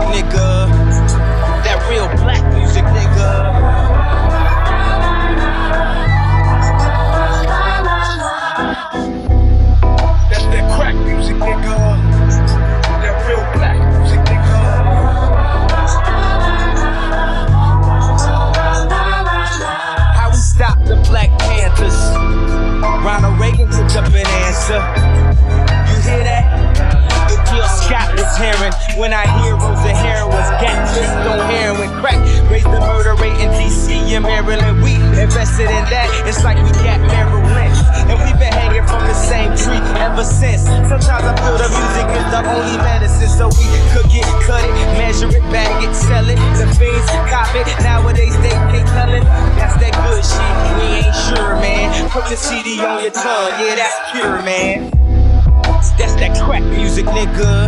nigga. That real black music, nigga. That's that crack music, nigga. That real black music, nigga. How we stop the Black Panthers? Ronald Reagan picked up an answer. You hear that? Gil Scott was hearing when our heroes Raised the murder rate in DC and Maryland. We invested in that. It's like we got Merrill Lynch. And we've been hanging from the same tree ever since. Sometimes I feel the music is the only medicine. So we could get cut it, measure it, bag it, sell it. The fiends cop it. Nowadays they can't. That's that good shit. We ain't sure, man. Put the CD on your tongue. Yeah, that's pure, man. That's that crack music, nigga.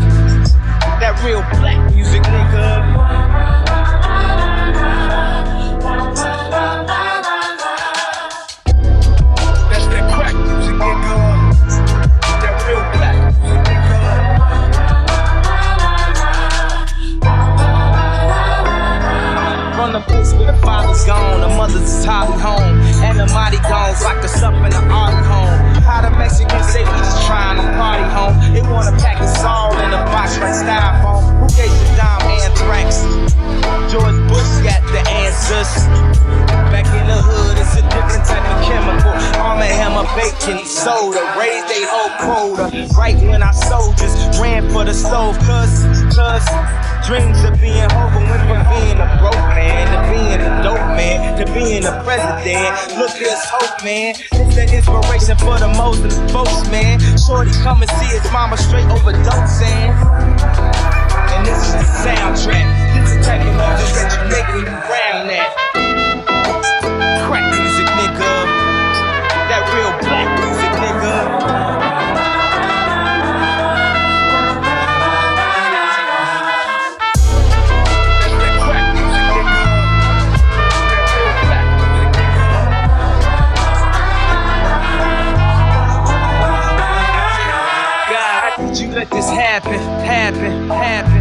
That real black music, nigga. Soda, raised they whole quota. Right when our soldiers ran for the stove, cuz, cuz, dreams of being over went from being a broke man to being a dope man to being a president. Look, there's hope, man. It's the inspiration for the most folks, man. Shorty come and see his mama straight overdosing. had